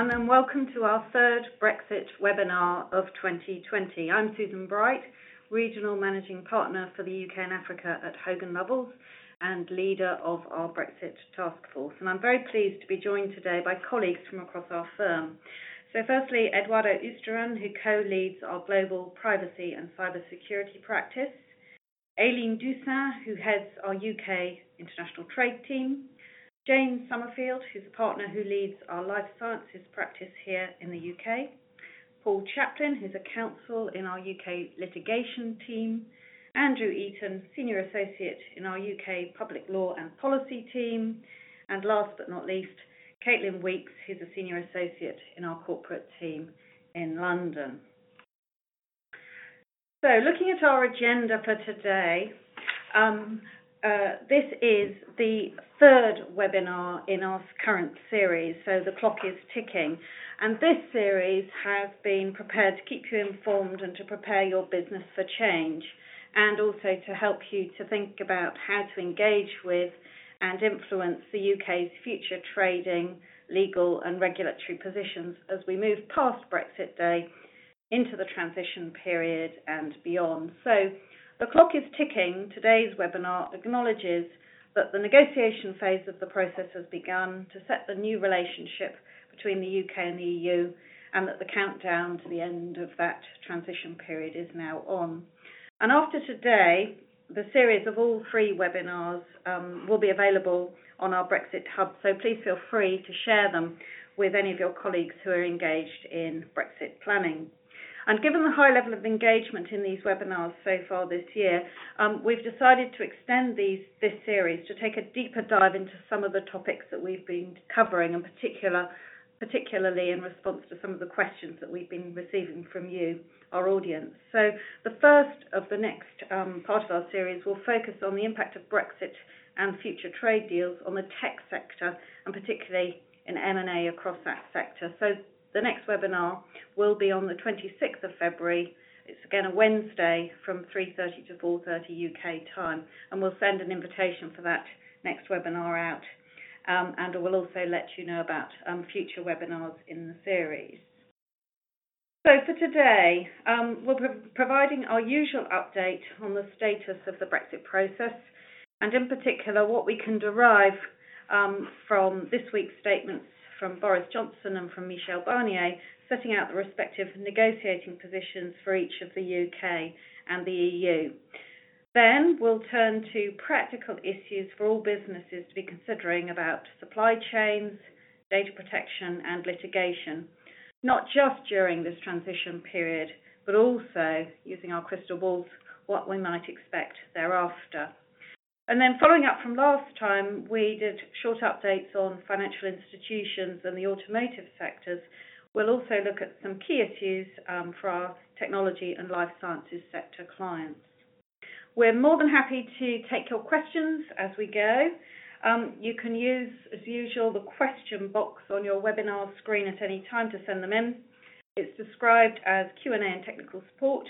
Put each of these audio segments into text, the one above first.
everyone, and welcome to our third Brexit webinar of 2020. I'm Susan Bright, Regional Managing Partner for the U.K. and Africa at Hogan Lovells and leader of our Brexit task force. And I'm very pleased to be joined today by colleagues from across our firm. So firstly, Eduardo Ustaran, who co-leads our global privacy and cybersecurity practice. Aline Doussin, who heads our UK international trade team. Jane Summerfield, who's a partner who leads our life sciences practice here in the UK. Paul Chaplin, who's a counsel in our UK litigation team. Andrew Eaton, Senior Associate in our UK Public Law and Policy team. And last but not least, Caitlin Weeks, who's a Senior Associate in our corporate team in London. So, looking at our agenda for today, um, uh, this is the third webinar in our current series, so the clock is ticking. And this series has been prepared to keep you informed and to prepare your business for change, and also to help you to think about how to engage with and influence the UK's future trading, legal, and regulatory positions as we move past Brexit Day into the transition period and beyond. So, the clock is ticking. Today's webinar acknowledges that the negotiation phase of the process has begun to set the new relationship between the UK and the EU, and that the countdown to the end of that transition period is now on. And after today, the series of all three webinars um, will be available on our Brexit Hub, so please feel free to share them with any of your colleagues who are engaged in Brexit planning. And given the high level of engagement in these webinars so far this year, um, we've decided to extend this series to take a deeper dive into some of the topics that we've been covering, in particular, particularly in response to some of the questions that we've been receiving from you, our audience. So the first of the next um, part of our series will focus on the impact of Brexit and future trade deals on the tech sector, and particularly in M&A across that sector. The next webinar will be on the 26th of February. It's again a Wednesday from 3.30 to 4.30 UK time, and we'll send an invitation for that next webinar out. Um, and we'll also let you know about um, future webinars in the series. So for today, um, we're pro- providing our usual update on the status of the Brexit process, and in particular what we can derive um, from this week's statements from Boris Johnson and from Michel Barnier, setting out the respective negotiating positions for each of the UK and the EU. Then we'll turn to practical issues for all businesses to be considering about supply chains, data protection, and litigation, not just during this transition period, but also using our crystal balls, what we might expect thereafter. And then following up from last time, we did short updates on financial institutions and the automotive sectors. We'll also look at some key issues um, for our technology and life sciences sector clients. We're more than happy to take your questions as we go. Um, you can use, as usual, the question box on your webinar screen at any time to send them in. It's described as Q&A and technical support.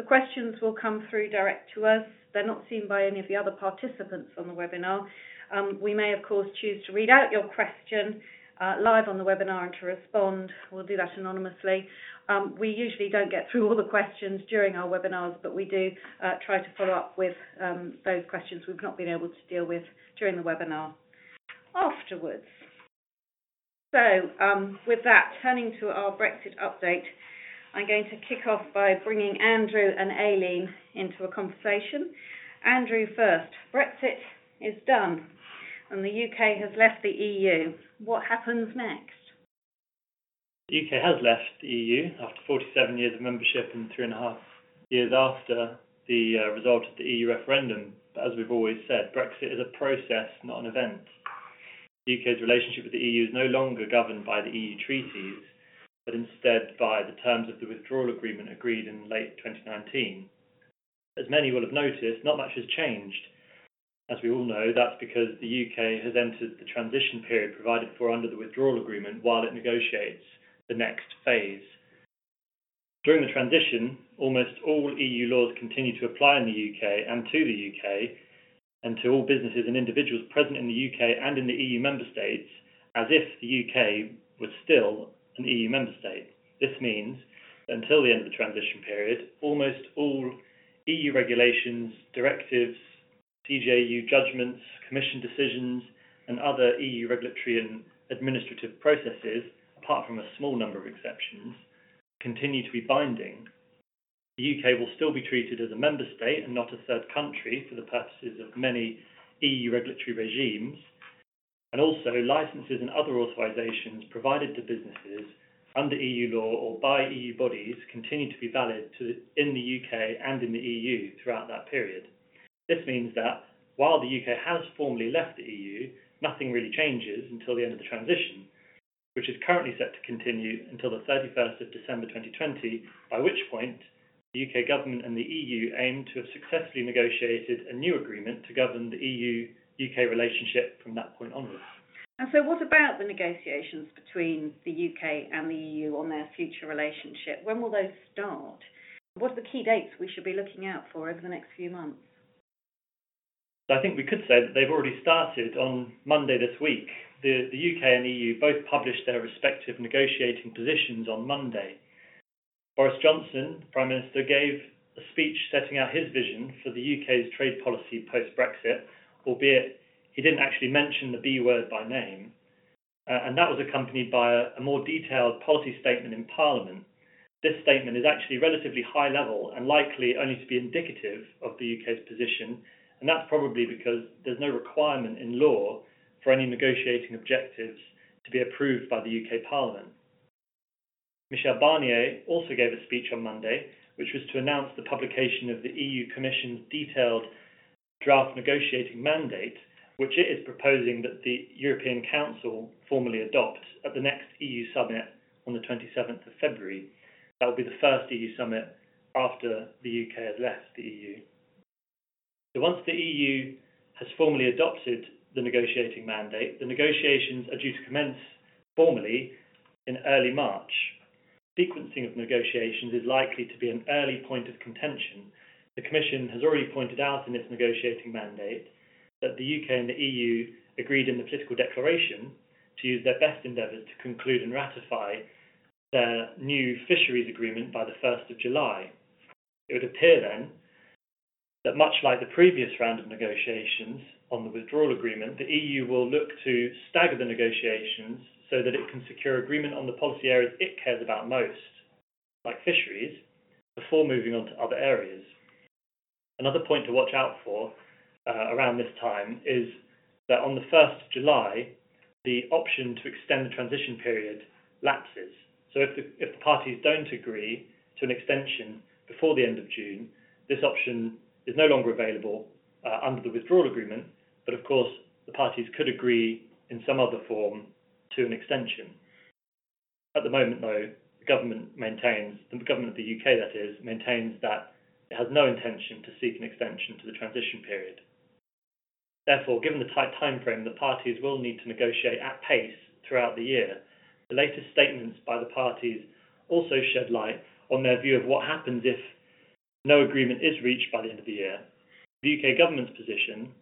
The questions will come through direct to us they're not seen by any of the other participants on the webinar. Um, we may, of course, choose to read out your question uh, live on the webinar and to respond. We'll do that anonymously. Um, we usually don't get through all the questions during our webinars, but we do uh, try to follow up with um, those questions we've not been able to deal with during the webinar afterwards. So, um, with that, turning to our Brexit update, I'm going to kick off by bringing Andrew and Aline into a conversation. Andrew first. Brexit is done and the UK has left the EU. What happens next? The UK has left the EU after 47 years of membership and three and a half years after the uh, result of the EU referendum. But as we've always said, Brexit is a process, not an event. The UK's relationship with the EU is no longer governed by the EU treaties, but instead by the terms of the withdrawal agreement agreed in late 2019. As many will have noticed, not much has changed. As we all know, that's because the UK has entered the transition period provided for under the withdrawal agreement while it negotiates the next phase. During the transition, almost all EU laws continue to apply in the UK and to the UK, and to all businesses and individuals present in the UK and in the EU member states, as if the UK was still an EU member state. This means that until the end of the transition period, almost all EU regulations, directives, CJEU judgments, Commission decisions, and other EU regulatory and administrative processes, apart from a small number of exceptions, continue to be binding. The UK will still be treated as a member state and not a third country for the purposes of many EU regulatory regimes, and also licenses and other authorizations provided to businesses under EU law or by EU bodies continue to be valid in the UK and in the EU throughout that period. This means that while the UK has formally left the EU, nothing really changes until the end of the transition, which is currently set to continue until the 31st of December 2020, by which point the UK government and the EU aim to have successfully negotiated a new agreement to govern the EU UK relationship from that point onwards. And so, what about the negotiations between the UK and the EU on their future relationship? When will those start? What are the key dates we should be looking out for over the next few months? I think we could say that they've already started on Monday this week. The, the UK and EU both published their respective negotiating positions on Monday. Boris Johnson, Prime Minister, gave a speech setting out his vision for the UK's trade policy post Brexit, albeit he didn't actually mention the B word by name. Uh, and that was accompanied by a, a more detailed policy statement in Parliament. This statement is actually relatively high level and likely only to be indicative of the UK's position, and that's probably because there's no requirement in law for any negotiating objectives to be approved by the UK Parliament. Michel Barnier also gave a speech on Monday, which was to announce the publication of the EU Commission's detailed draft negotiating mandate which it is proposing that the European Council formally adopt at the next EU summit on the 27th of February. That will be the first EU summit after the UK has left the EU. So once the EU has formally adopted the negotiating mandate, the negotiations are due to commence formally in early March. Sequencing of negotiations is likely to be an early point of contention. The Commission has already pointed out in its negotiating mandate that the UK and the EU agreed in the political declaration to use their best endeavours to conclude and ratify their new fisheries agreement by the 1st of July. It would appear then that much like the previous round of negotiations on the withdrawal agreement, the EU will look to stagger the negotiations so that it can secure agreement on the policy areas it cares about most, like fisheries, before moving on to other areas. Another point to watch out for uh, around this time is that on the 1st of July, the option to extend the transition period lapses. So if the, if the parties don't agree to an extension before the end of June, this option is no longer available uh, under the withdrawal agreement, but of course the parties could agree in some other form to an extension. At the moment, though, the government maintains, the government of the UK that is, maintains that it has no intention to seek an extension to the transition period. Therefore, given the tight timeframe, the parties will need to negotiate at pace throughout the year. The latest statements by the parties also shed light on their view of what happens if no agreement is reached by the end of the year. The UK government's position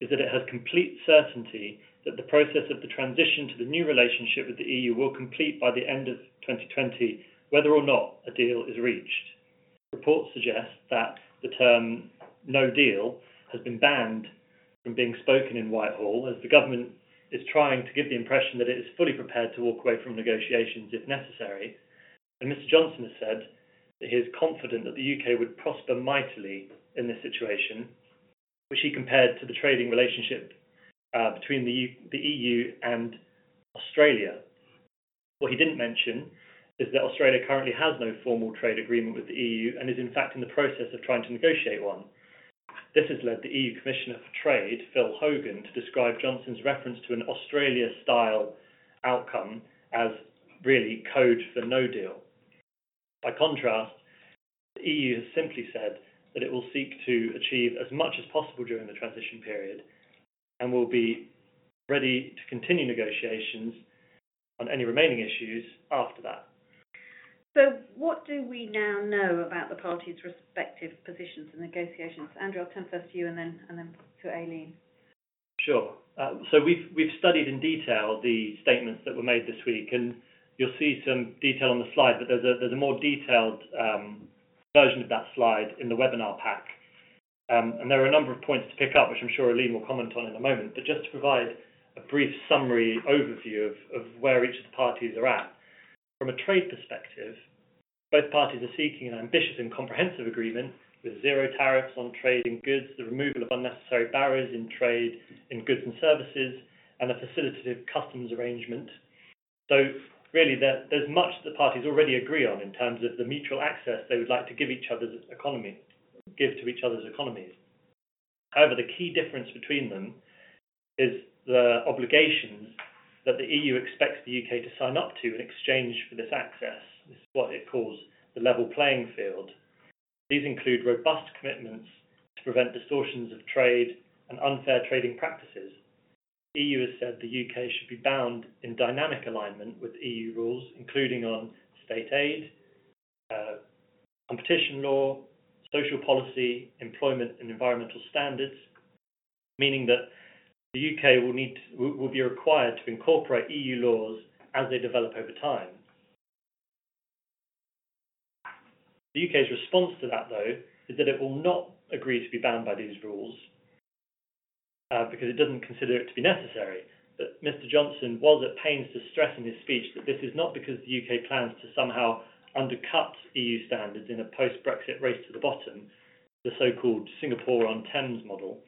is that it has complete certainty that the process of the transition to the new relationship with the EU will complete by the end of 2020, whether or not a deal is reached. Reports suggest that the term no deal has been banned from being spoken in Whitehall, as the government is trying to give the impression that it is fully prepared to walk away from negotiations if necessary. And Mr Johnson has said that he is confident that the UK would prosper mightily in this situation, which he compared to the trading relationship uh, between the, the EU and Australia. What he didn't mention is that Australia currently has no formal trade agreement with the EU and is in fact in the process of trying to negotiate one. This has led the EU Commissioner for Trade, Phil Hogan, to describe Johnson's reference to an Australia style outcome as really code for no deal. By contrast, the EU has simply said that it will seek to achieve as much as possible during the transition period and will be ready to continue negotiations on any remaining issues after that. So, what do we now know about the parties' respective positions and negotiations? Andrew, I'll turn first to you and then and then to Aline. Sure. Uh, so we've we've studied in detail the statements that were made this week, and you'll see some detail on the slide, but there's a there's a more detailed version of that slide in the webinar pack. Um, and there are a number of points to pick up, which I'm sure Aline will comment on in a moment. But just to provide a brief summary overview of, of where each of the parties are at. From a trade perspective, both parties are seeking an ambitious and comprehensive agreement with zero tariffs on trade in goods, the removal of unnecessary barriers in trade in goods and services, and a facilitative customs arrangement. So really, there's much that the parties already agree on in terms of the mutual access they would like to give to each other's economies. However, the key difference between them is the obligations that the EU expects the U.K. to sign up to in exchange for this access. This is what it calls the level playing field. These include robust commitments to prevent distortions of trade and unfair trading practices. The EU has said the U.K. should be bound in dynamic alignment with EU rules, including on state aid, uh, competition law, social policy, employment, and environmental standards, meaning that the U.K. will be required to incorporate EU laws as they develop over time. The U.K.'s response to that, though, is that it will not agree to be bound by these rules uh, because it doesn't consider it to be necessary. But Mr. Johnson was at pains to stress in his speech that this is not because the U.K. plans to somehow undercut EU standards in a post-Brexit race to the bottom, the so-called Singapore-on-Thames model.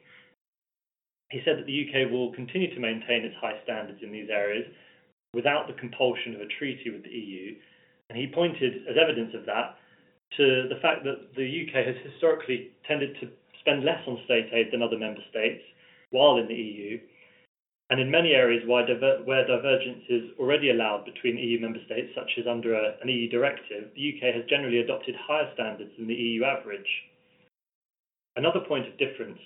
He said that the U.K. will continue to maintain its high standards in these areas without the compulsion of a treaty with the EU. And he pointed, as evidence of that, to the fact that the U.K. has historically tended to spend less on state aid than other member states while in the EU. And in many areas where divergence is already allowed between EU member states, such as under an EU directive, the U.K. has generally adopted higher standards than the EU average. Another point of difference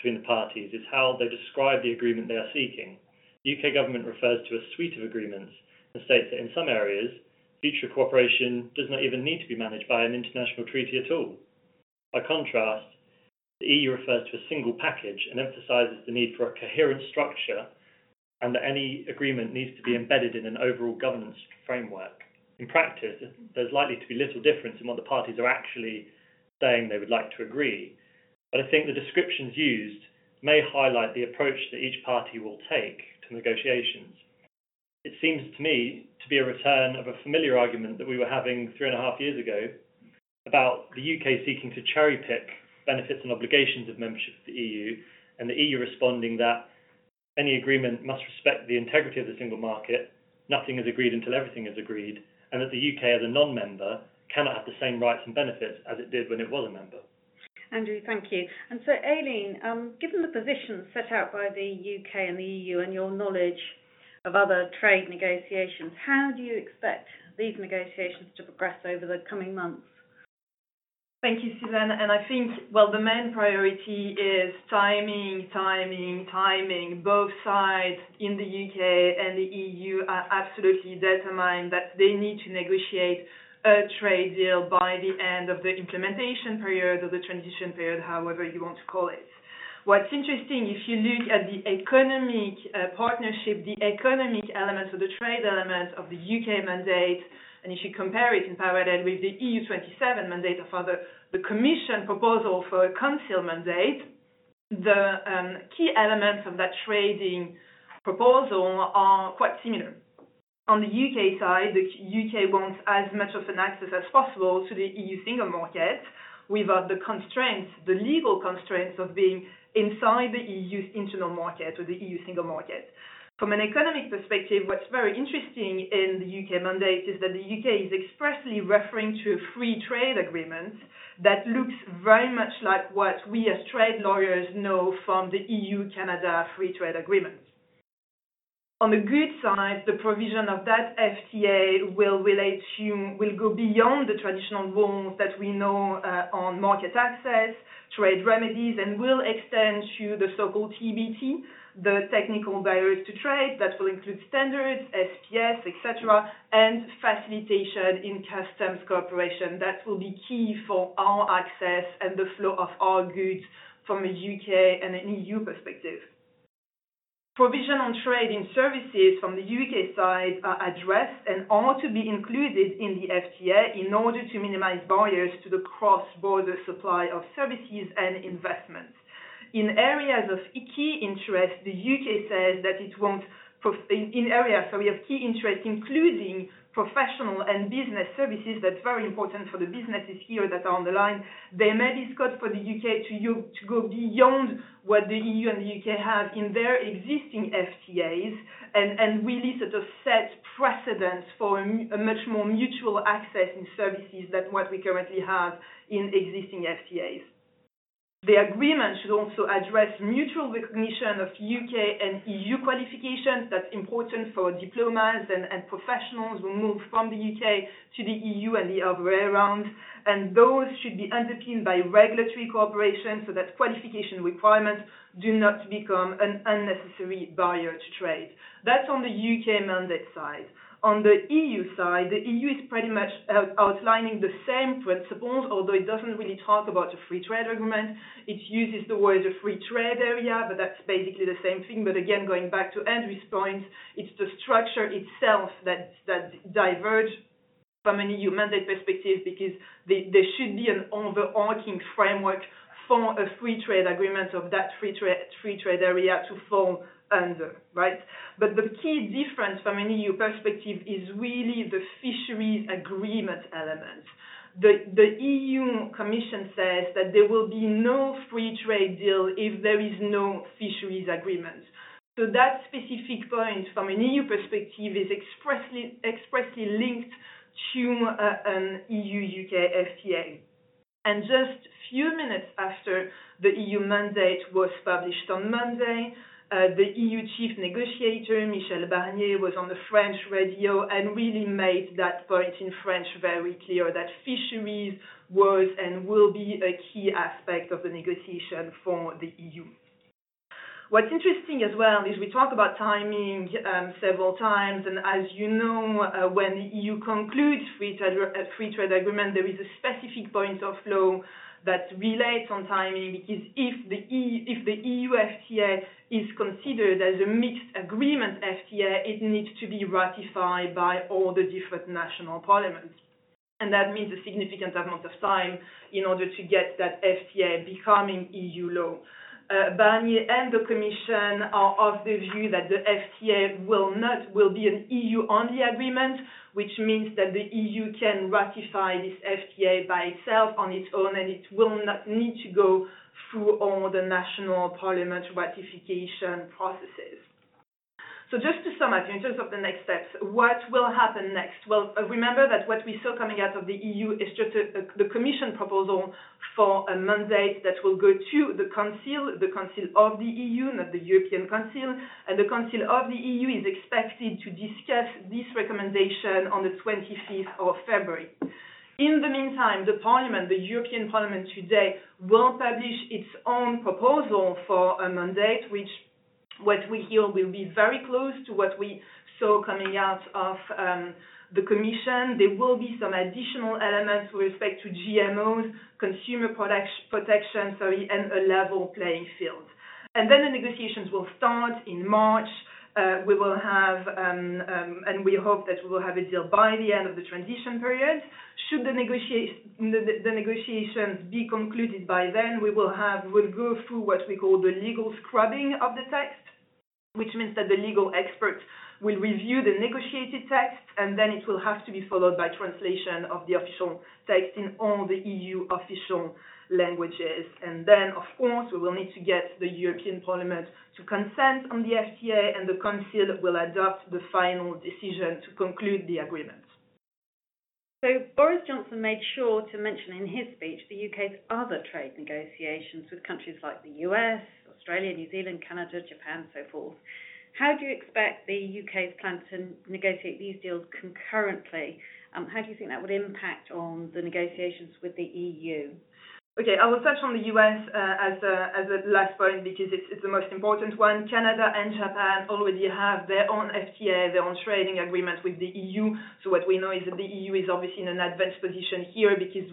between the parties is how they describe the agreement they are seeking. The U.K. government refers to a suite of agreements and states that in some areas, future cooperation does not even need to be managed by an international treaty at all. By contrast, the EU refers to a single package and emphasizes the need for a coherent structure and that any agreement needs to be embedded in an overall governance framework. In practice, there's likely to be little difference in what the parties are actually saying they would like to agree. I think the descriptions used may highlight the approach that each party will take to negotiations. It seems to me to be a return of a familiar argument that we were having three and a half years ago about the U.K. seeking to cherry-pick benefits and obligations of membership of the EU, and the EU responding that any agreement must respect the integrity of the single market, nothing is agreed until everything is agreed, and that the U.K. as a non-member cannot have the same rights and benefits as it did when it was a member. Andrew, thank you. And so, Aline, um, given the position set out by the U.K. and the EU and your knowledge of other trade negotiations, how do you expect these negotiations to progress over the coming months? Thank you, Suzanne. And I think, well, the main priority is timing, timing, timing. Both sides in the U.K. and the EU are absolutely determined that they need to negotiate a trade deal by the end of the implementation period or the transition period, however you want to call it. What's interesting, if you look at the economic uh, partnership, the economic elements or the trade elements of the U.K. mandate, and if you compare it in parallel with the EU27 mandate of the Commission proposal for a Council mandate, the um, key elements of that trading proposal are quite similar. On the U.K. side, the U.K. wants as much of an access as possible to the EU single market without the constraints, the legal constraints of being inside the EU's internal market or the EU single market. From an economic perspective, what's very interesting in the U.K. mandate is that the U.K. is expressly referring to a free trade agreement that looks very much like what we as trade lawyers know from the EU-Canada Free Trade Agreement. On the good side, the provision of that FTA will relate to, will go beyond the traditional rules that we know uh, on market access, trade remedies, and will extend to the so-called TBT, the technical barriers to trade that will include standards, SPS, et cetera, and facilitation in customs cooperation. That will be key for our access and the flow of our goods from a U.K. and an EU perspective. Provision on trade in services from the UK side are addressed and are to be included in the FTA in order to minimize barriers to the cross-border supply of services and investments. In areas of key interest, the UK says that it won't in areas of key interest, including professional and business services, that's very important for the businesses here that are on the line. There may be scope for the UK to go beyond what the EU and the UK have in their existing FTAs and really sort of set precedents for a much more mutual access in services than what we currently have in existing FTAs. The agreement should also address mutual recognition of UK and EU qualifications. That's important for diplomas and professionals who move from the UK to the EU and the other way around. And those should be underpinned by regulatory cooperation so that qualification requirements do not become an unnecessary barrier to trade. That's on the UK mandate side. On the EU side, the EU is pretty much outlining the same principles, although it doesn't really talk about a free trade agreement. It uses the word a free trade area, but that's basically the same thing. But again, going back to Andrew's point, it's the structure itself that diverge from an EU mandate perspective because there should be an overarching framework for a free trade agreement of that free trade area to fall under, right? But the key difference from an EU perspective is really the fisheries agreement element. The EU Commission says that there will be no free trade deal if there is no fisheries agreement. So that specific point from an EU perspective is expressly linked to uh, an EU-UK FTA. And just few minutes after the EU mandate was published on Monday, uh, the EU chief negotiator, Michel Barnier, was on the French radio and really made that point in French very clear that fisheries was and will be a key aspect of the negotiation for the EU. What's interesting as well is we talk about timing um, several times, and as you know, uh, when the EU concludes uh, free trade agreement, there is a specific point of law that relates on timing because if the EU FTA is considered as a mixed agreement FTA, it needs to be ratified by all the different national parliaments. And that means a significant amount of time in order to get that FTA becoming EU law. Uh, Barnier and the Commission are of the view that the FTA will not will be an EU-only agreement, which means that the EU can ratify this FTA by itself on its own, and it will not need to go through all the national parliament ratification processes. So just to sum up in terms of the next steps, what will happen next? Well, uh, remember that what we saw coming out of the EU is just the Commission proposal for a mandate that will go to the Council, the Council of the EU, not the European Council. And the Council of the EU is expected to discuss this recommendation on the 25th of February. In the meantime, the Parliament, the European Parliament today, will publish its own proposal for a mandate, which what we hear will be very close to what we saw coming out of um, the Commission. There will be some additional elements with respect to GMOs, consumer protection, sorry, and a level playing field. And then the negotiations will start in March. Uh, we will have, um, um, and we hope that we will have a deal by the end of the transition period. Should the negotiations be concluded by then, we'll go through what we call the legal scrubbing of the text, which means that the legal experts will review the negotiated text, and then it will have to be followed by translation of the official text in all the EU official languages. And then, of course, we will need to get the European Parliament to consent on the FTA, and the Council will adopt the final decision to conclude the agreement. So Boris Johnson made sure to mention in his speech the U.K.'s other trade negotiations with countries like the U.S., Australia, New Zealand, Canada, Japan, so forth. How do you expect the U.K.'s plan to negotiate these deals concurrently? Um, how do you think that would impact on the negotiations with the EU? Okay. I will touch on the U.S. Uh, uh, as a last point because it's the most important one. Canada and Japan already have their own FTA, their own trading agreement with the EU. So what we know is that the EU is obviously in an advanced position here because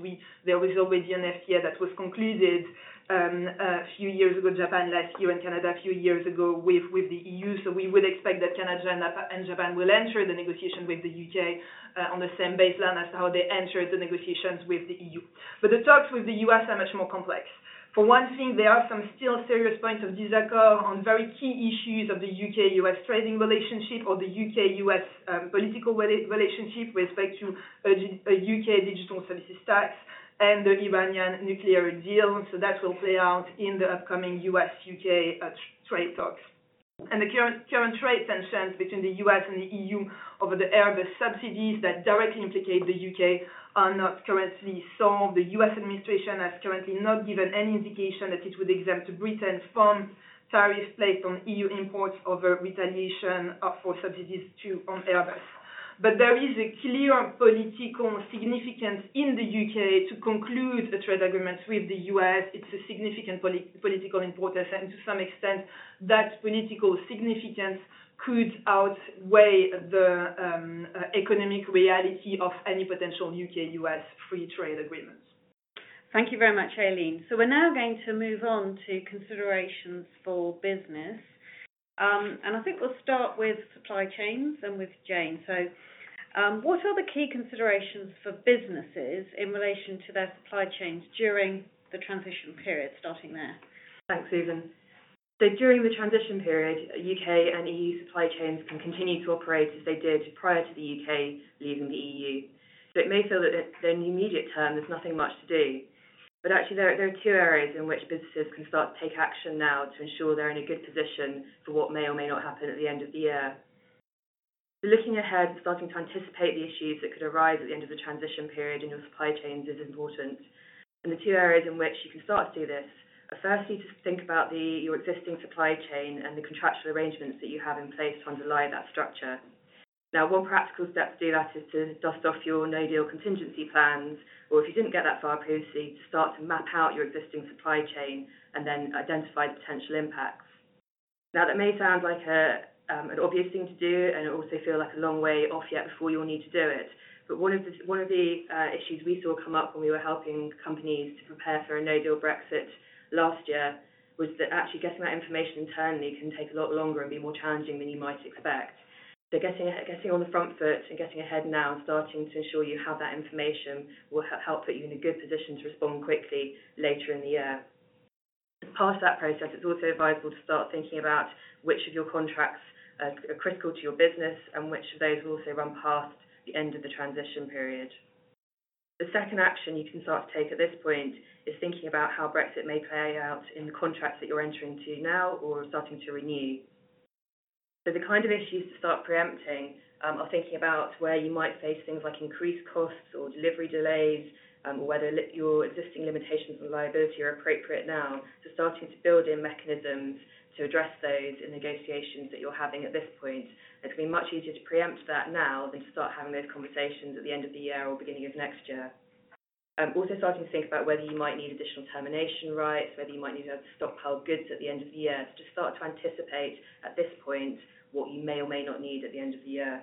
there was already an FTA that was concluded Um, a few years ago, Japan last year, and Canada a few years ago with the EU. So we would expect that Canada and Japan will enter the negotiation with the U.K. Uh, on the same baseline as how they entered the negotiations with the EU. But the talks with the U.S. are much more complex. For one thing, there are some still serious points of disaccord on very key issues of the U.K.-U.S. trading relationship or the U.K.-U.S. Um, political relationship with respect to uh, a U.K. Uh, digital services tax and the Iranian nuclear deal. So that will play out in the upcoming U.S.-U.K. Uh, trade talks. And the current trade tensions between the U.S. and the EU over the Airbus subsidies that directly implicate the U.K. are not currently solved. The U.S. administration has currently not given any indication that it would exempt Britain from tariffs placed on EU imports over retaliation uh, for subsidies to on Airbus. But there is a clear political significance in the U.K. to conclude a trade agreement with the U.S. It's a significant political importance, and to some extent, that political significance could outweigh the um, uh, economic reality of any potential U.K.-U.S. free trade agreement. Thank you very much, Aline. So we're now going to move on to considerations for business. Um, and I think we'll start with supply chains and with Jane. So um, what are the key considerations for businesses in relation to their supply chains during the transition period, starting there? Thanks, Susan. So during the transition period, U.K. and EU supply chains can continue to operate as they did prior to the U.K. leaving the EU. So it may feel that in the immediate term, there's nothing much to do. But actually, there are two areas in which businesses can start to take action now to ensure they're in a good position for what may or may not happen at the end of the year. So looking ahead and starting to anticipate the issues that could arise at the end of the transition period in your supply chains is important. And the two areas in which you can start to do this are firstly to think about your existing supply chain and the contractual arrangements that you have in place to underlie that structure. Now, one practical step to do that is to dust off your no-deal contingency plans, or if you didn't get that far previously, to start to map out your existing supply chain and then identify the potential impacts. Now, that may sound like um, an obvious thing to do and also feel like a long way off yet before you'll need to do it. But one of the uh, issues we saw come up when we were helping companies to prepare for a no-deal Brexit last year was that actually getting that information internally can take a lot longer and be more challenging than you might expect. So getting on the front foot and getting ahead now and starting to ensure you have that information will help put you in a good position to respond quickly later in the year. As part of that process, it's also advisable to start thinking about which of your contracts are critical to your business and which of those will also run past the end of the transition period. The second action you can start to take at this point is thinking about how Brexit may play out in the contracts that you're entering into now or starting to renew. So the kind of issues to start preempting um, are thinking about where you might face things like increased costs or delivery delays, um, or whether your existing limitations on liability are appropriate now. So starting to build in mechanisms to address those in negotiations that you're having at this point. It's going to be much easier to preempt that now than to start having those conversations at the end of the year or beginning of next year. Um, also starting to think about whether you might need additional termination rights, whether you might need to stockpile goods at the end of the year. So just start to anticipate at this point what you may or may not need at the end of the year.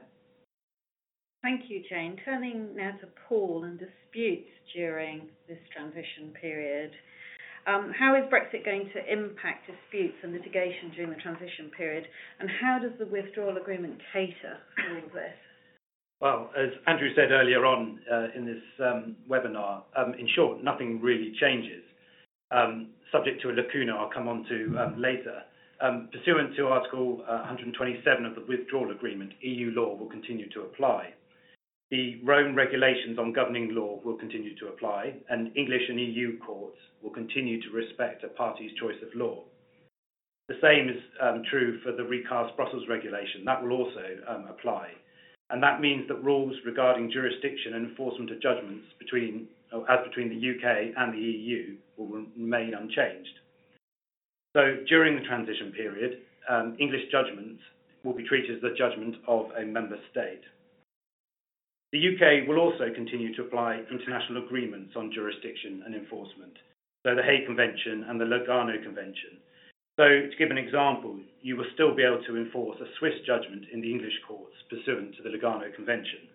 Thank you, Jane. Turning now to Paul and disputes during this transition period. Um, how is Brexit going to impact disputes and litigation during the transition period, and how does the withdrawal agreement cater for all of this? Well, as Andrew said earlier on uh, in this um, webinar, um, in short, nothing really changes. Subject to a lacuna I'll come on to later. Um, pursuant to Article uh, 127 of the withdrawal agreement, EU law will continue to apply. The Rome regulations on governing law will continue to apply, and English and EU courts will continue to respect a party's choice of law. The same is um, true for the recast Brussels regulation. That will also um, apply. And that means that rules regarding jurisdiction and enforcement of judgments uh, as between the U.K. and the EU will remain unchanged. So during the transition period, um, English judgments will be treated as the judgment of a member state. The U.K. will also continue to apply international agreements on jurisdiction and enforcement, so the Hague Convention and the Lugano Convention. So to give an example, you will still be able to enforce a Swiss judgment in the English courts pursuant to the Lugano Convention.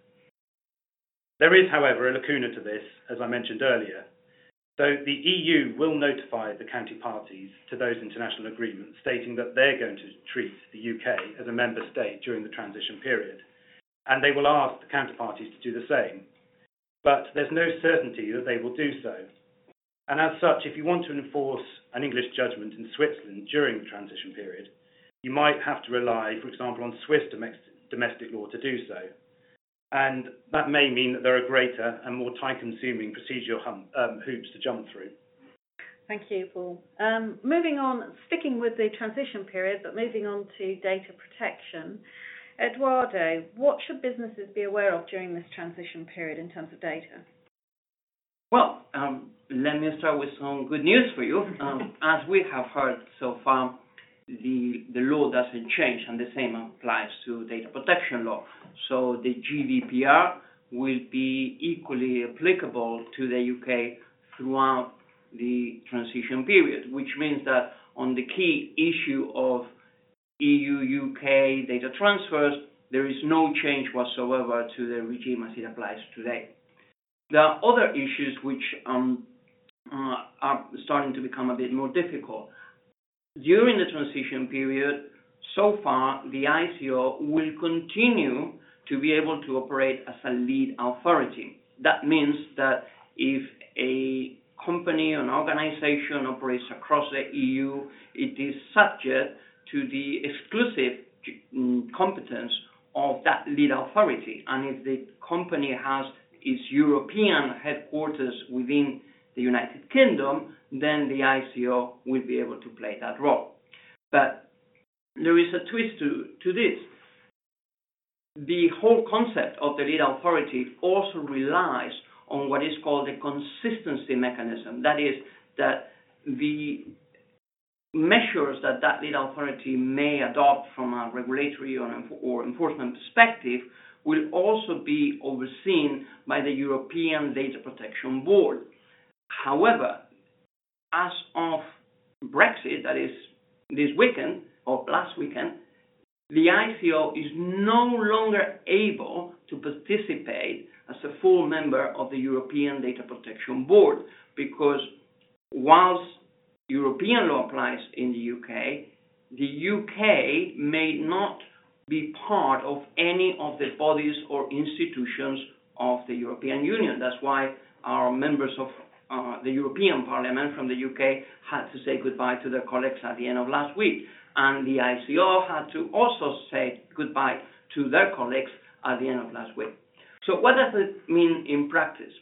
There is, however, a lacuna to this, as I mentioned earlier. So the EU will notify the counterparties to those international agreements, stating that they're going to treat the UK as a member state during the transition period, and they will ask the counterparties to do the same. But there's no certainty that they will do so. And as such, if you want to enforce an English judgment in Switzerland during the transition period, you might have to rely, for example, on Swiss domestic law to do so and that may mean that there are greater and more time-consuming procedural um, hoops to jump through. Thank you, Paul. Um, moving on, sticking with the transition period, but moving on to data protection. Eduardo, what should businesses be aware of during this transition period in terms of data? Well, um, let me start with some good news for you. Um, as we have heard so far, the, the law doesn't change, and the same applies to data protection law. So the GDPR will be equally applicable to the UK throughout the transition period, which means that on the key issue of EU-UK data transfers, there is no change whatsoever to the regime as it applies today. There are other issues which um, uh, are starting to become a bit more difficult. During the transition period, so far, the ICO will continue to be able to operate as a lead authority. That means that if a company or an organization operates across the EU, it is subject to the exclusive mm, competence of that lead authority. And if the company has its European headquarters within the United Kingdom, then the ICO will be able to play that role. But there is a twist to, this. The whole concept of the lead authority also relies on what is called a consistency mechanism. That is, that the measures that that lead authority may adopt from a regulatory or, or enforcement perspective will also be overseen by the European Data Protection Board. However, as of Brexit, that is this weekend or last weekend, the ICO is no longer able to participate as a full member of the European Data Protection Board because whilst European law applies in the UK, the UK may not be part of any of the bodies or institutions of the European Union. That's why our members of uh, the European Parliament from the UK had to say goodbye to their colleagues at the end of last week. And the ICO had to also say goodbye to their colleagues at the end of last week. So what does it mean in practice?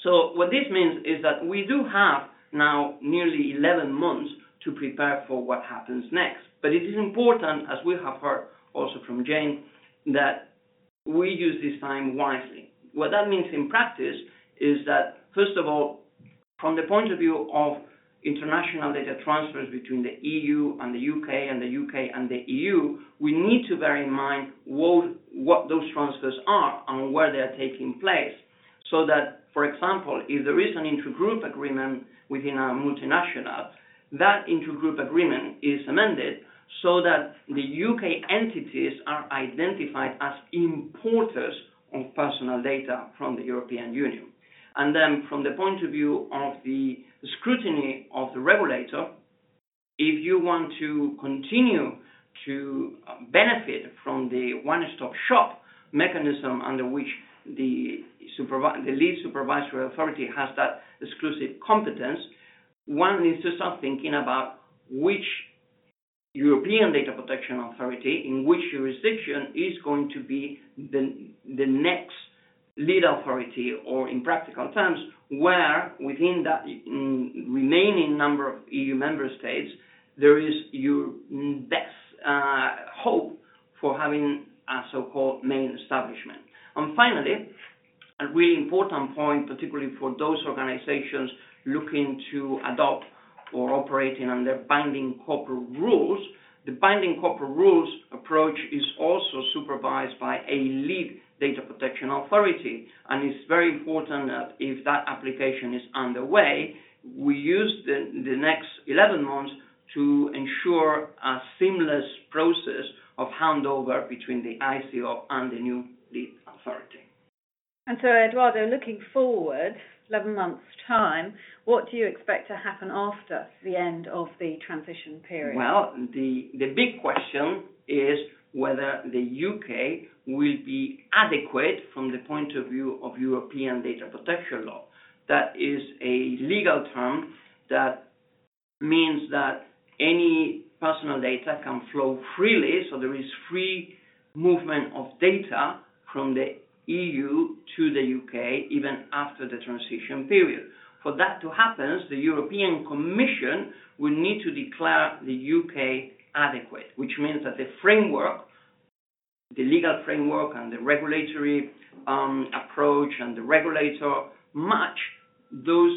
So what this means is that we do have now nearly 11 months to prepare for what happens next. But it is important, as we have heard also from Jane, that we use this time wisely. What that means in practice is that, first of all, from the point of view of international data transfers between the EU and the UK and the UK and the EU, we need to bear in mind what, those transfers are and where they are taking place. So that, for example, if there is an intergroup agreement within a multinational, that intergroup agreement is amended so that the UK entities are identified as importers of personal data from the European Union. And then from the point of view of the scrutiny of the regulator, if you want to continue to uh, benefit from the one-stop shop mechanism under which the, lead supervisory authority has that exclusive competence, one needs to start thinking about which European Data Protection Authority in which jurisdiction is going to be the, the next lead authority, or in practical terms, where within that mm, remaining number of EU member states, there is your best uh, hope for having a so-called main establishment. And finally, a really important point, particularly for those organizations looking to adopt or operating under binding corporate rules, the binding corporate rules approach is also supervised by a lead data protection authority. And it's very important that if that application is underway, we use the, the next 11 months to ensure a seamless process of handover between the ICO and the new lead authority. And so, Eduardo, looking forward, 11 months' time, what do you expect to happen after the end of the transition period? Well, the, the big question is whether the UK will be adequate from the point of view of European data protection law. That is a legal term that means that any personal data can flow freely, so there is free movement of data from the EU to the UK even after the transition period. For that to happen, the European Commission will need to declare the UK adequate, which means that the framework, the legal framework and the regulatory um, approach and the regulator match those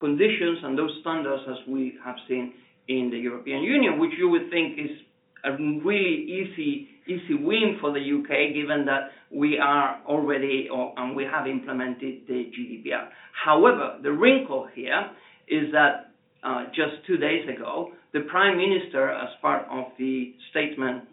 conditions and those standards as we have seen in the European Union, which you would think is a really easy easy win for the UK, given that we are already or and we have implemented the GDPR. However, the wrinkle here is that uh, just two days ago, the Prime Minister, as part of the statement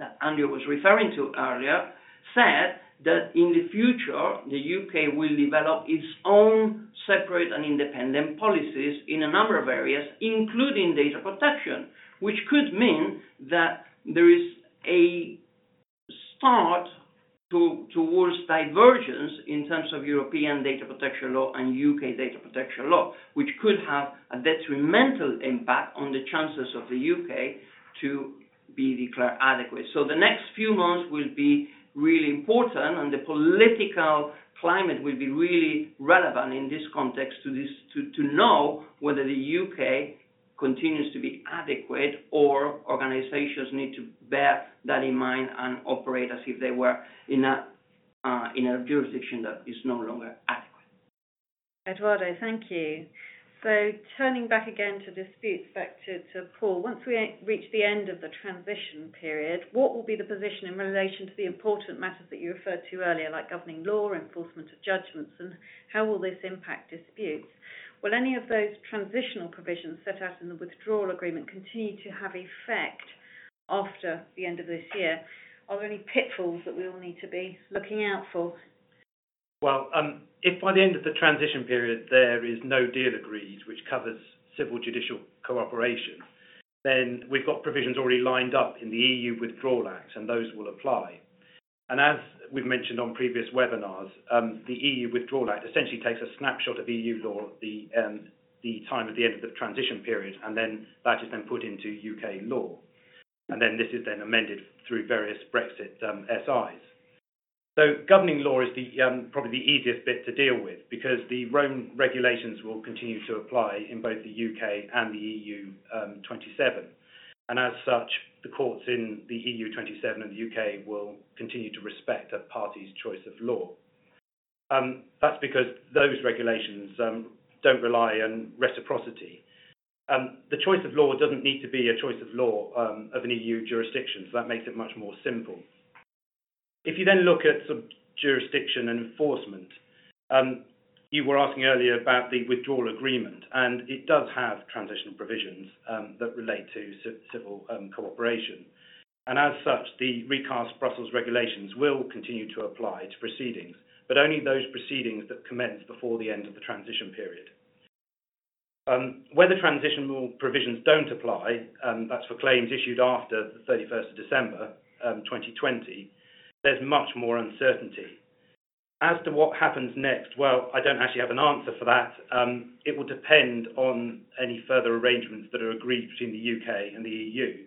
that Andrew was referring to earlier, said that in the future, the UK will develop its own separate and independent policies in a number of areas, including data protection, which could mean that there is a start to, towards divergence in terms of European data protection law and UK data protection law, which could have a detrimental impact on the chances of the UK to be declared adequate. So the next few months will be really important, and the political climate will be really relevant in this context to this to, to know whether the UK continues to be adequate or organizations need to bear that in mind and operate as if they were in a uh, in a jurisdiction that is no longer adequate. Eduardo, thank you. So turning back again to disputes, back to, to Paul, once we reach the end of the transition period, what will be the position in relation to the important matters that you referred to earlier, like governing law, enforcement of judgments, and how will this impact disputes? Will any of those transitional provisions set out in the withdrawal agreement continue to have effect after the end of this year? Are there any pitfalls that we all need to be looking out for? Well, um, if by the end of the transition period there is no deal agreed which covers civil judicial cooperation, then we've got provisions already lined up in the EU Withdrawal Act, and those will apply. And as we've mentioned on previous webinars, um, the EU Withdrawal Act essentially takes a snapshot of EU law at the, um, the time of the end of the transition period, and then that is then put into UK law. And then this is then amended through various Brexit um, SIs. So governing law is the, um, probably the easiest bit to deal with because the Rome regulations will continue to apply in both the UK and the EU um, 27. And as such, the courts in the EU 27 and the UK will continue to respect a party's choice of law. Um, that's because those regulations um, don't rely on reciprocity. Um, the choice of law doesn't need to be a choice of law um, of an EU jurisdiction, so that makes it much more simple. If you then look at sort of jurisdiction and enforcement, um, you were asking earlier about the withdrawal agreement, and it does have transitional provisions um, that relate to civil um, cooperation. And as such, the recast Brussels regulations will continue to apply to proceedings, but only those proceedings that commence before the end of the transition period. Where the transitional provisions don't apply, that's for claims issued after the 31st of December um, 2020, there's much more uncertainty. As to what happens next, well, I don't actually have an answer for that. Um, it will depend on any further arrangements that are agreed between the UK and the EU.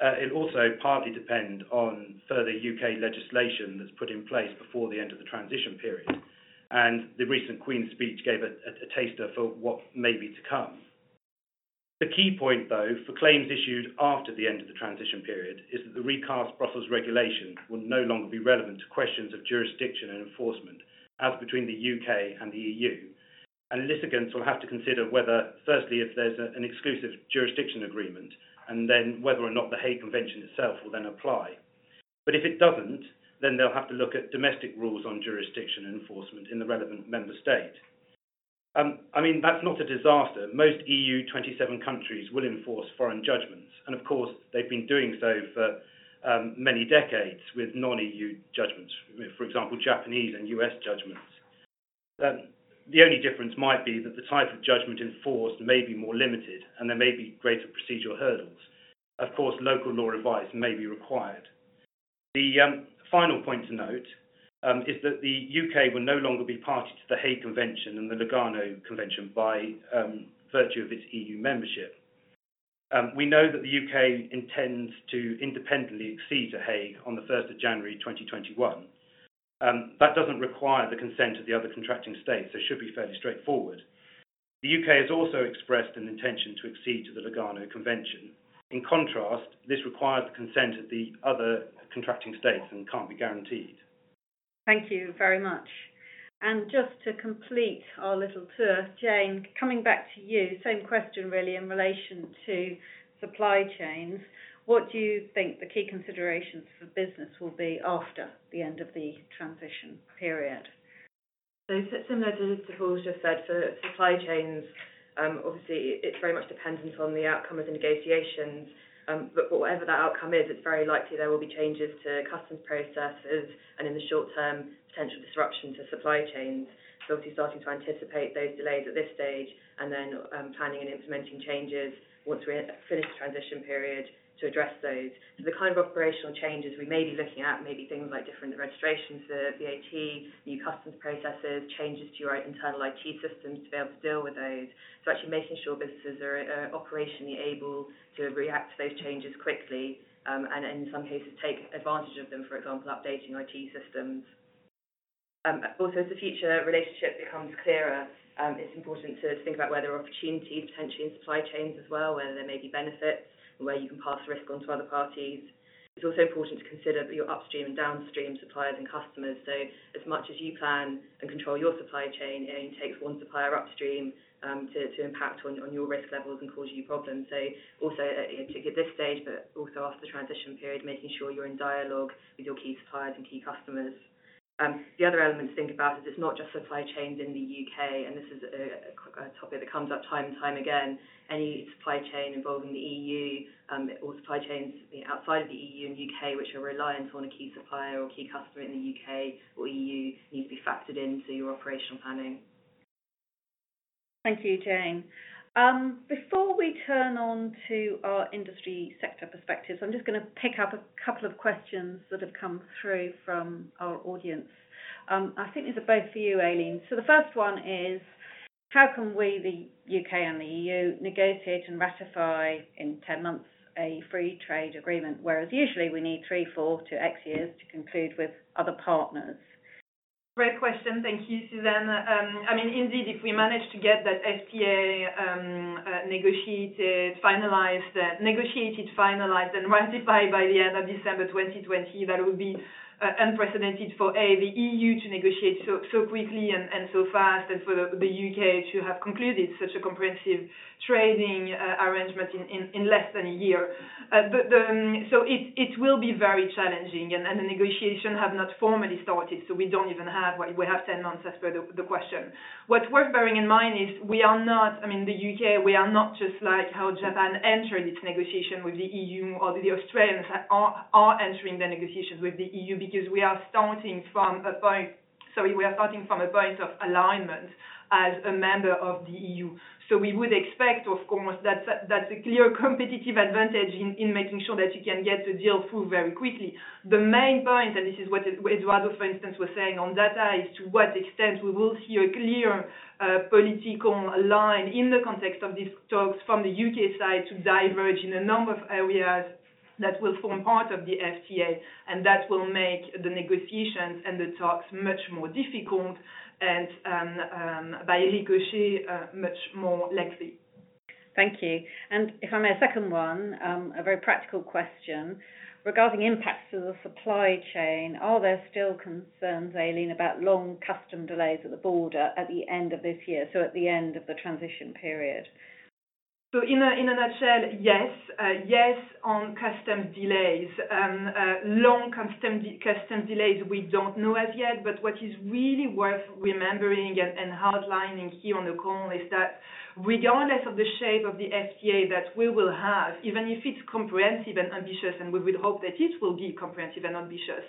Uh, it'll also partly depend on further UK legislation that's put in place before the end of the transition period. And the recent Queen's speech gave a, a, a taster for what may be to come. The key point, though, for claims issued after the end of the transition period is that the recast Brussels regulation will no longer be relevant to questions of jurisdiction and enforcement, as between the UK and the EU. And litigants will have to consider whether, firstly, if there's an exclusive jurisdiction agreement, and then whether or not the Hague Convention itself will then apply. But if it doesn't, then they'll have to look at domestic rules on jurisdiction and enforcement in the relevant member state. Um, I mean, that's not a disaster. Most EU 27 countries will enforce foreign judgments, and of course, they've been doing so for um, many decades with non-EU judgments, for example, Japanese and US judgments. Um, The only difference might be that the type of judgment enforced may be more limited, and there may be greater procedural hurdles. Of course, local law advice may be required. The final point to note Um, is that the U.K. will no longer be party to the Hague Convention and the Lugano Convention by um, virtue of its EU membership. Um, we know that the U.K. intends to independently accede to Hague on the first of January 2021. That doesn't require the consent of the other contracting states, so it should be fairly straightforward. The U.K. has also expressed an intention to accede to the Lugano Convention. In contrast, this requires the consent of the other contracting states and can't be guaranteed. Thank you very much. And just to complete our little tour, Jane, coming back to you, same question really in relation to supply chains. What do you think the key considerations for business will be after the end of the transition period? So similar to Paul's just said, for supply chains, um, obviously it's very much dependent on the outcome of the negotiations. Um, but whatever that outcome is, it's very likely there will be changes to customs processes and in the short term, potential disruption to supply chains. So obviously starting to anticipate those delays at this stage and then um, planning and implementing changes once we finish the transition period to address those. So the kind of operational changes we may be looking at may be things like different registrations for VAT, new customs processes, changes to your internal IT systems to be able to deal with those. So actually making sure businesses are operationally able to react to those changes quickly, um, and in some cases, take advantage of them, for example, updating IT systems. Um, also, as the future relationship becomes clearer, um, it's important to think about are opportunities potentially in supply chains as well, whether there may be benefits where you can pass risk on to other parties. It's also important to consider your upstream and downstream suppliers and customers. So as much as you plan and control your supply chain, it only takes one supplier upstream um, to impact on your risk levels and cause you problems. So also, uh, at this stage, but also after the transition period, making sure you're in dialogue with your key suppliers and key customers. Um, the other element to think about is it's not just supply chains in the U.K., and this is a topic that comes up time and time again. Any supply chain involving the EU, um, or supply chains outside of the EU and U.K., which are reliant on a key supplier or key customer in the U.K. or EU, need to be factored into your operational planning. Thank you, Jane. Um, before we turn on to our industry sector perspectives, I'm just going to pick up a couple of questions that have come through from our audience. Um, I think these are both for you, Aline. So the first one is, how can we, the U.K. and the EU, negotiate and ratify in 10 months a free trade agreement, whereas usually we need three, four to X years to conclude with other partners? Great question. Thank you, Suzanne. Um, I mean, indeed, if we manage to get that FTA um, uh, negotiated, finalized, uh, negotiated, finalized, and ratified by the end of December 2020, that would be Uh, unprecedented for, A, the EU to negotiate so so quickly and and so fast, and for the U.K. to have concluded such a comprehensive trading uh, arrangement in in less than a year. Uh, um, so it it will be very challenging, and the negotiation have not formally started, so we don't even have what we have 10 months as per the question. What's worth bearing in mind is we are not, I mean, the U.K., we are not just like how Japan entered its negotiation with the EU or the Australians are entering the negotiations with the EU because we are starting from a point of alignment as a member of the EU. So we would expect, of course, that's a clear competitive advantage in making sure that you can get the deal through very quickly. The main point, and this is what Eduardo, for instance, was saying on data, is to what extent we will see a clear uh, political line in the context of these talks from the U.K. side to diverge in a number of areas that will form part of the FTA, and that will make the negotiations and the talks much more difficult and, um, um, by ricochet, uh, much more lengthy. Thank you. And if I may, a second one, um, a very practical question. Regarding impacts to the supply chain, are there still concerns, Aline, about long custom delays at the border at the end of this year, so at the end of the transition period? So in a nutshell, yes. Uh, yes, on customs delays. Um, uh, long customs delays, we don't know as yet, but what is really worth remembering and outlining here on the call is that regardless of the shape of the FTA that we will have, even if it's comprehensive and ambitious, and we would hope that it will be comprehensive and ambitious,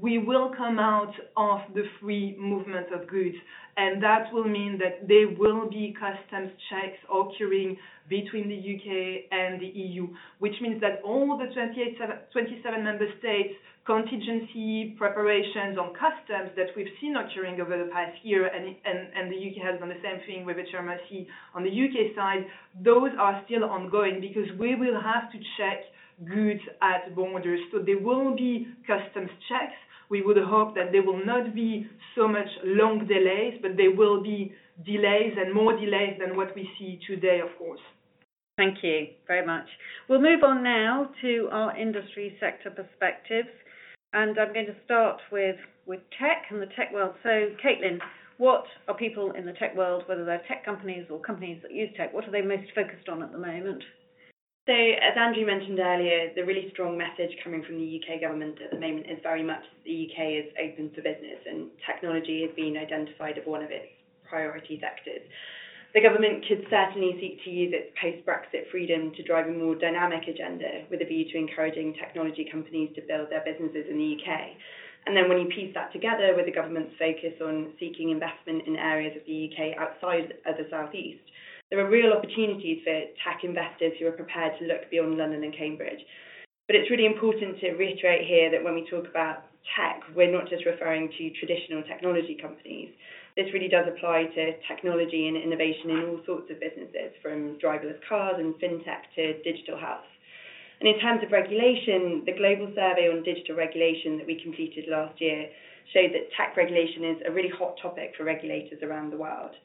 we will come out of the free movement of goods, and that will mean that there will be customs checks occurring between the U.K. and the EU, which means that all the 27 member states' contingency preparations on customs that we've seen occurring over the past year, and the U.K. has done the same thing with HMRC on the U.K. side, those are still ongoing because we will have to check goods at borders. So there will be customs checks. We would hope that there will not be so much long delays, but there will be delays and more delays than what we see today, of course. Thank you very much. We'll move on now to our industry sector perspectives, and I'm going to start with tech and the tech world. So, Caitlin, what are people in the tech world, whether they're tech companies or companies that use tech, what are they most focused on at the moment? So, as Andrew mentioned earlier, the really strong message coming from the U.K. government at the moment is very much the U.K. is open for business, and technology has been identified as one of its priority sectors. The government could certainly seek to use its post-Brexit freedom to drive a more dynamic agenda with a view to encouraging technology companies to build their businesses in the U.K. And then when you piece that together with the government's focus on seeking investment in areas of the U.K. outside of the southeast, there are real opportunities for tech investors who are prepared to look beyond London and Cambridge. But it's really important to reiterate here that when we talk about tech, we're not just referring to traditional technology companies. This really does apply to technology and innovation in all sorts of businesses, from driverless cars and fintech to digital health. And in terms of regulation, the global survey on digital regulation that we completed last year showed that tech regulation is a really hot topic for regulators around the world.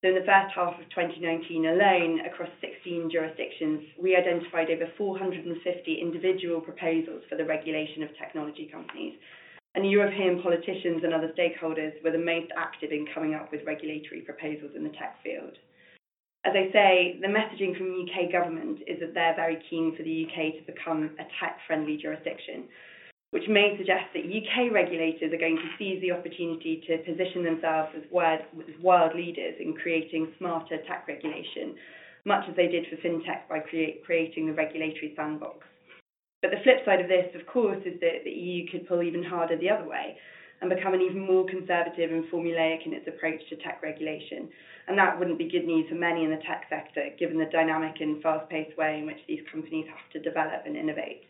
So in the first half of 2019 alone, across 16 jurisdictions, we identified over 450 individual proposals for the regulation of technology companies. And European politicians and other stakeholders were the most active in coming up with regulatory proposals in the tech field. As I say, the messaging from the U.K. government is that they're very keen for the U.K. to become a tech-friendly jurisdiction, which may suggest that U.K. regulators are going to seize the opportunity to position themselves as world leaders in creating smarter tech regulation, much as they did for fintech by creating the regulatory sandbox. But the flip side of this, of course, is that the EU could pull even harder the other way and become an even more conservative and formulaic in its approach to tech regulation. And that wouldn't be good news for many in the tech sector, given the dynamic and fast-paced way in which these companies have to develop and innovate.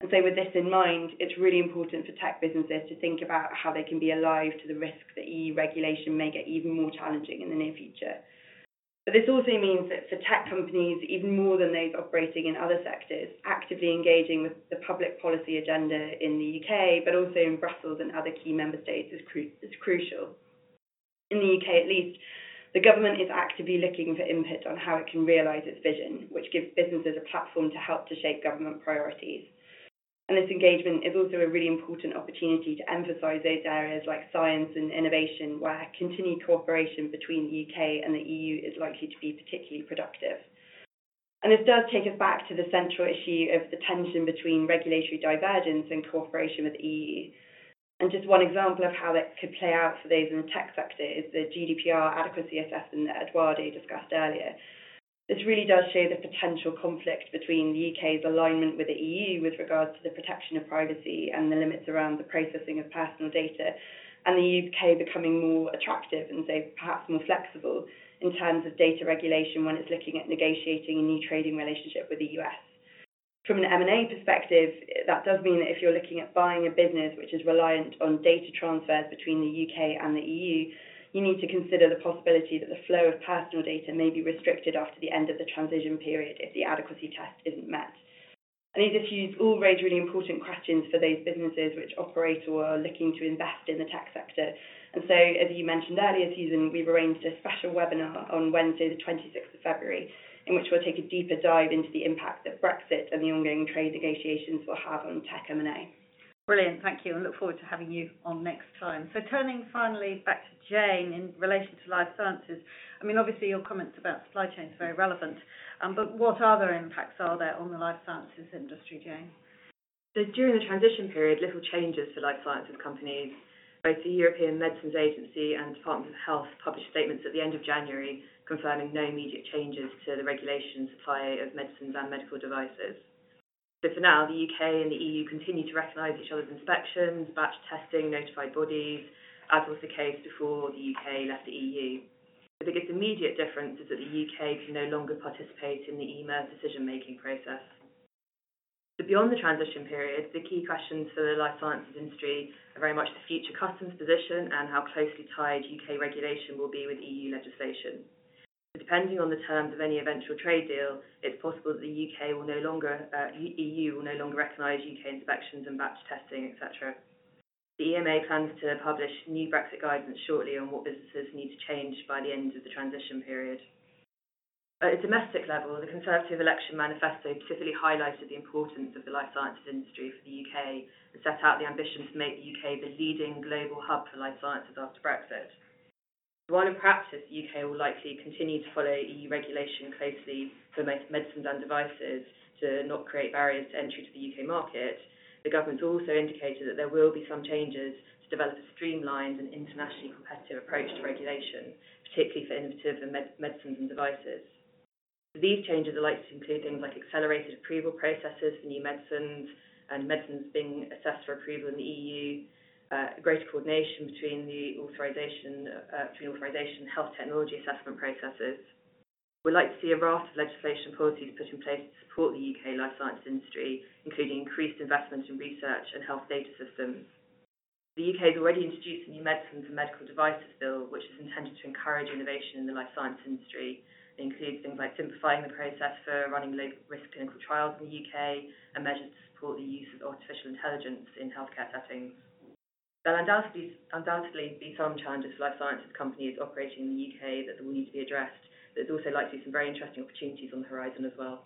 And so with this in mind, it's really important for tech businesses to think about how they can be alive to the risk that EU regulation may get even more challenging in the near future. This also means that for tech companies, even more than those operating in other sectors, actively engaging with the public policy agenda in the U.K., but also in Brussels and other key member states, is crucial. In the U.K., at least, the government is actively looking for input on how it can realize its vision, which gives businesses a platform to help to shape government priorities. And this engagement is also a really important opportunity to emphasize those areas like science and innovation, where continued cooperation between the U.K. and the EU is likely to be particularly productive. And this does take us back to the central issue of the tension between regulatory divergence and cooperation with the EU. And just one example of how that could play out for those in the tech sector is the GDPR adequacy assessment that Eduardo discussed earlier. This really does show the potential conflict between the U.K.'s alignment with the EU with regards to the protection of privacy and the limits around the processing of personal data, and the U.K. becoming more attractive and, say, perhaps more flexible in terms of data regulation when it's looking at negotiating a new trading relationship with the U.S. From an M&A perspective, that does mean that if you're looking at buying a business which is reliant on data transfers between the U.K. and the EU, you need to consider the possibility that the flow of personal data may be restricted after the end of the transition period if the adequacy test isn't met. And these issues all raise really important questions for those businesses which operate or are looking to invest in the tech sector. And so, as you mentioned earlier, Susan, we've arranged a special webinar on Wednesday, the 26th of February, in which we'll take a deeper dive into the impact that Brexit and the ongoing trade negotiations will have on tech M&A. Brilliant. Thank you, and look forward to having you on next time. So turning finally back to Jane in relation to life sciences. I mean, obviously, your comments about supply chain is very relevant, um, but what other impacts are there on the life sciences industry, Jane? So during the transition period, little changes for life sciences companies. Both the European Medicines Agency and Department of Health published statements at the end of January confirming no immediate changes to the regulation supply of medicines and medical devices. So for now, the UK and the EU continue to recognise each other's inspections, batch testing, notified bodies, as was the case before the UK left the EU. The biggest immediate difference is that the UK can no longer participate in the EMA decision-making process. So beyond the transition period, the key questions for the life sciences industry are very much the future customs position and how closely tied UK regulation will be with EU legislation. Depending on the terms of any eventual trade deal, it's possible that the UK will no longer, uh, EU will no longer recognise UK inspections and batch testing, etc. The EMA plans to publish new Brexit guidance shortly on what businesses need to change by the end of the transition period. At a domestic level, the Conservative election manifesto particularly highlighted the importance of the life sciences industry for the UK and set out the ambition to make the UK the leading global hub for life sciences after Brexit. While in practice, the UK will likely continue to follow EU regulation closely for medicines and devices to not create barriers to entry to the UK market, the government's also indicated that there will be some changes to develop a streamlined and internationally competitive approach to regulation, particularly for innovative med- medicines and devices. These changes are likely to include things like accelerated approval processes for new medicines and medicines being assessed for approval in the EU, greater coordination between the authorization, uh, and health technology assessment processes. We'd like to see a raft of legislation policies put in place to support the UK life sciences industry, including increased investment in research and health data systems. The UK has already introduced a new medicines and medical devices bill, which is intended to encourage innovation in the life science industry it includes things like simplifying the process for running low-risk clinical trials in the UK and measures to support the use of artificial intelligence in healthcare settings. There'll undoubtedly, undoubtedly be some challenges for life sciences companies operating in the UK that will need to be addressed, but there's also likely some very interesting opportunities on the horizon as well.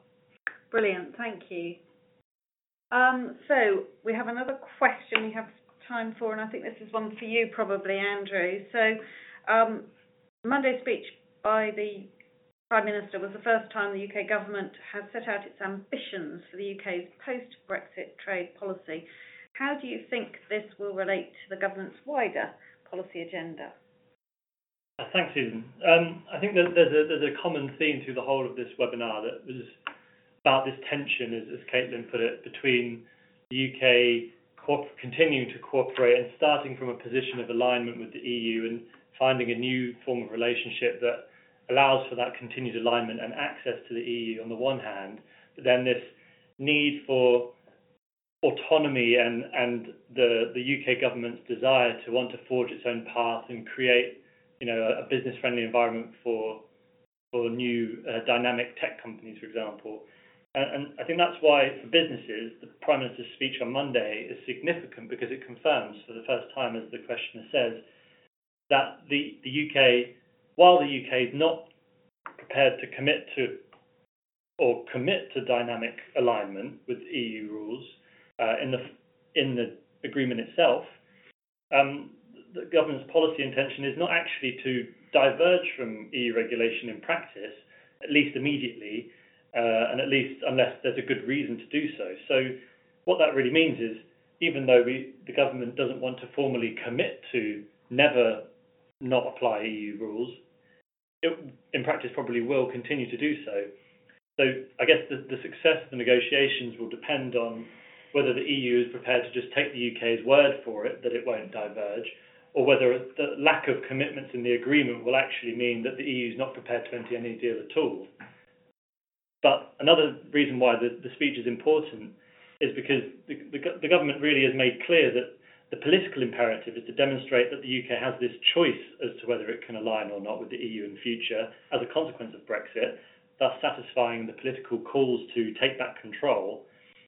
Brilliant, thank you. Um, so we have another question we have time for, and I think this is one for you probably, Andrew. So um, Monday's speech by the Prime Minister was the first time the UK government has set out its ambitions for the UK's post-Brexit trade policy. How do you think this will relate to the government's wider policy agenda? Thanks, Susan. Um, I think that there's a, common theme through the whole of this webinar that was about this tension, as Caitlin put it, between the UK continuing to cooperate and starting from a position of alignment with the EU and finding a new form of relationship that allows for that continued alignment and access to the EU on the one hand, but then this need for autonomy and, and the, the UK government's desire to want to forge its own path and create, you know, a, a business-friendly environment for for new uh, dynamic tech companies, for example. And, and I think that's why for businesses, the Prime Minister's speech on Monday is significant because it confirms for the first time, as the questioner says, that the, the UK while the UK is not prepared to commit to or commit to dynamic alignment with EU rules uh, in the in the agreement itself, um, the government's policy intention is not actually to diverge from EU regulation in practice, at least immediately, uh, and at least unless there's a good reason to do so. So, what that really means is, even though we, the government doesn't want to formally commit to never not apply EU rules, it, in practice, probably will continue to do so. So I guess the, the success of the negotiations will depend on whether the EU is prepared to just take the UK's word for it that it won't diverge, or whether the lack of commitments in the agreement will actually mean that the EU is not prepared to enter any deal at all. But another reason why the, the speech is important is because the, the, the government really has made clear that the political imperative is to demonstrate that the UK has this choice as to whether it can align or not with the EU in future as a consequence of Brexit, thus satisfying the political calls to take back control.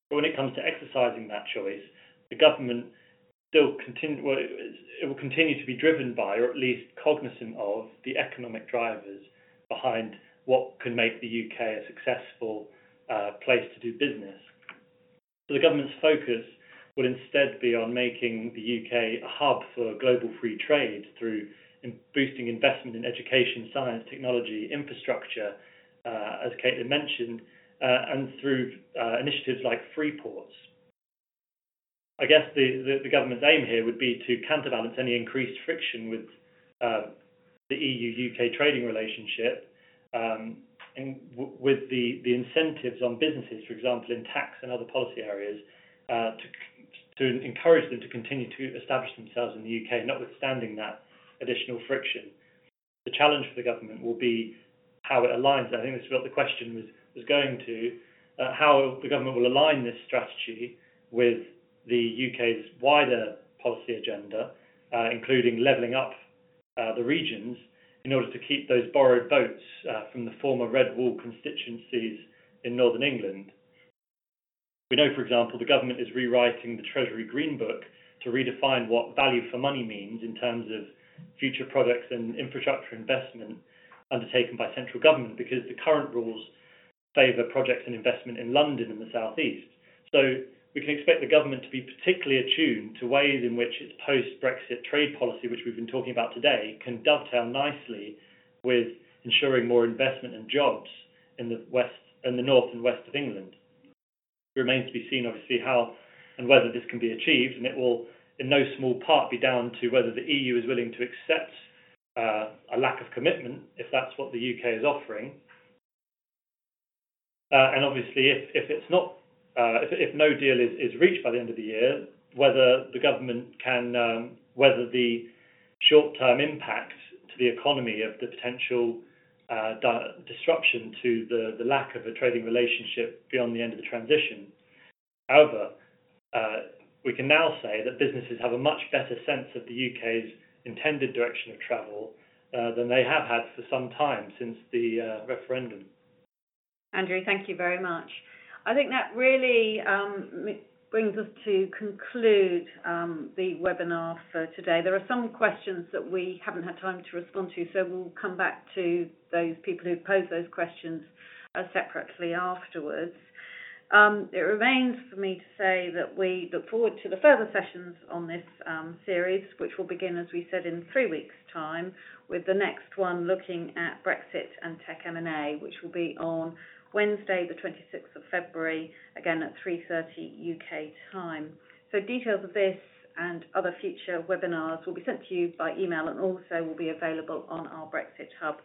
But when it comes to exercising that choice, the government still continue, well, it will continue to be driven by, or at least cognizant of, the economic drivers behind what can make the UK a successful uh, place to do business. So the government's focus will instead be on making the UK a hub for global free trade through boosting investment in education, science, technology, infrastructure, uh, as Caitlin mentioned, and through uh, initiatives like free ports. I guess the, the, the, government's aim here would be to counterbalance any increased friction with uh, the EU-UK trading relationship um, and w- with the, the incentives on businesses, for example, in tax and other policy areas, uh, to, to encourage them to continue to establish themselves in the UK, notwithstanding that additional friction. The challenge for the government will be how it aligns. I think this is what the question was, was going to, uh, how the government will align this strategy with the UK's wider policy agenda, uh, including levelling up uh, the regions in order to keep those borrowed votes uh, from the former Red Wall constituencies in Northern England. We know, for example, the government is rewriting the Treasury Green Book to redefine what value for money means in terms of future projects and infrastructure investment undertaken by central government because the current rules favour projects and investment in London and the South East. So we can expect the government to be particularly attuned to ways in which its post-Brexit trade policy, which we've been talking about today, can dovetail nicely with ensuring more investment and jobs in the west and the north and west of England. It remains to be seen, obviously, how and whether this can be achieved, and it will, in no small part, be down to whether the EU is willing to accept uh, a lack of commitment, if that's what the UK is offering. Uh, and obviously, if, if it's not uh, if, no deal is, reached by the end of the year, whether the government can um, whether the short-term impact to the economy of the potential uh, di- disruption to the, the lack of a trading relationship beyond the end of the transition. However, we can now say that businesses have a much better sense of the UK's intended direction of travel than they have had for some time since the referendum. Andrew, thank you very much. I think that really um, brings us to conclude um, the webinar for today. There are some questions that we haven't had time to respond to, so we'll come back to those people who posed those questions uh, separately afterwards. Um, it remains for me to say that we look forward to the further sessions on this series, which will begin, as we said, in three weeks' time, with the next one looking at Brexit and tech M&A, which will be on Wednesday, the 26th of February, again at 3:30 UK time. So details of this and other future webinars will be sent to you by email and also will be available on our Brexit Hub.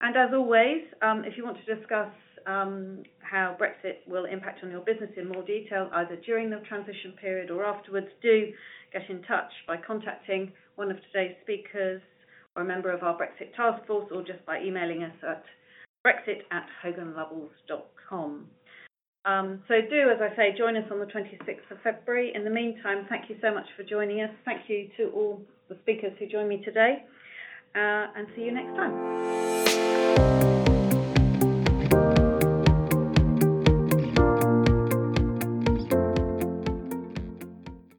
And as always, um, if you want to discuss um, how Brexit will impact on your business in more detail, either during the transition period or afterwards, do get in touch by contacting one of today's speakers or a member of our Brexit task force or just by emailing us at brexit at hoganlovells.com. Um, so do, as I say, join us on the 26th of February. In the meantime, thank you so much for joining us. Thank you to all the speakers who joined me today, uh, and see you next time.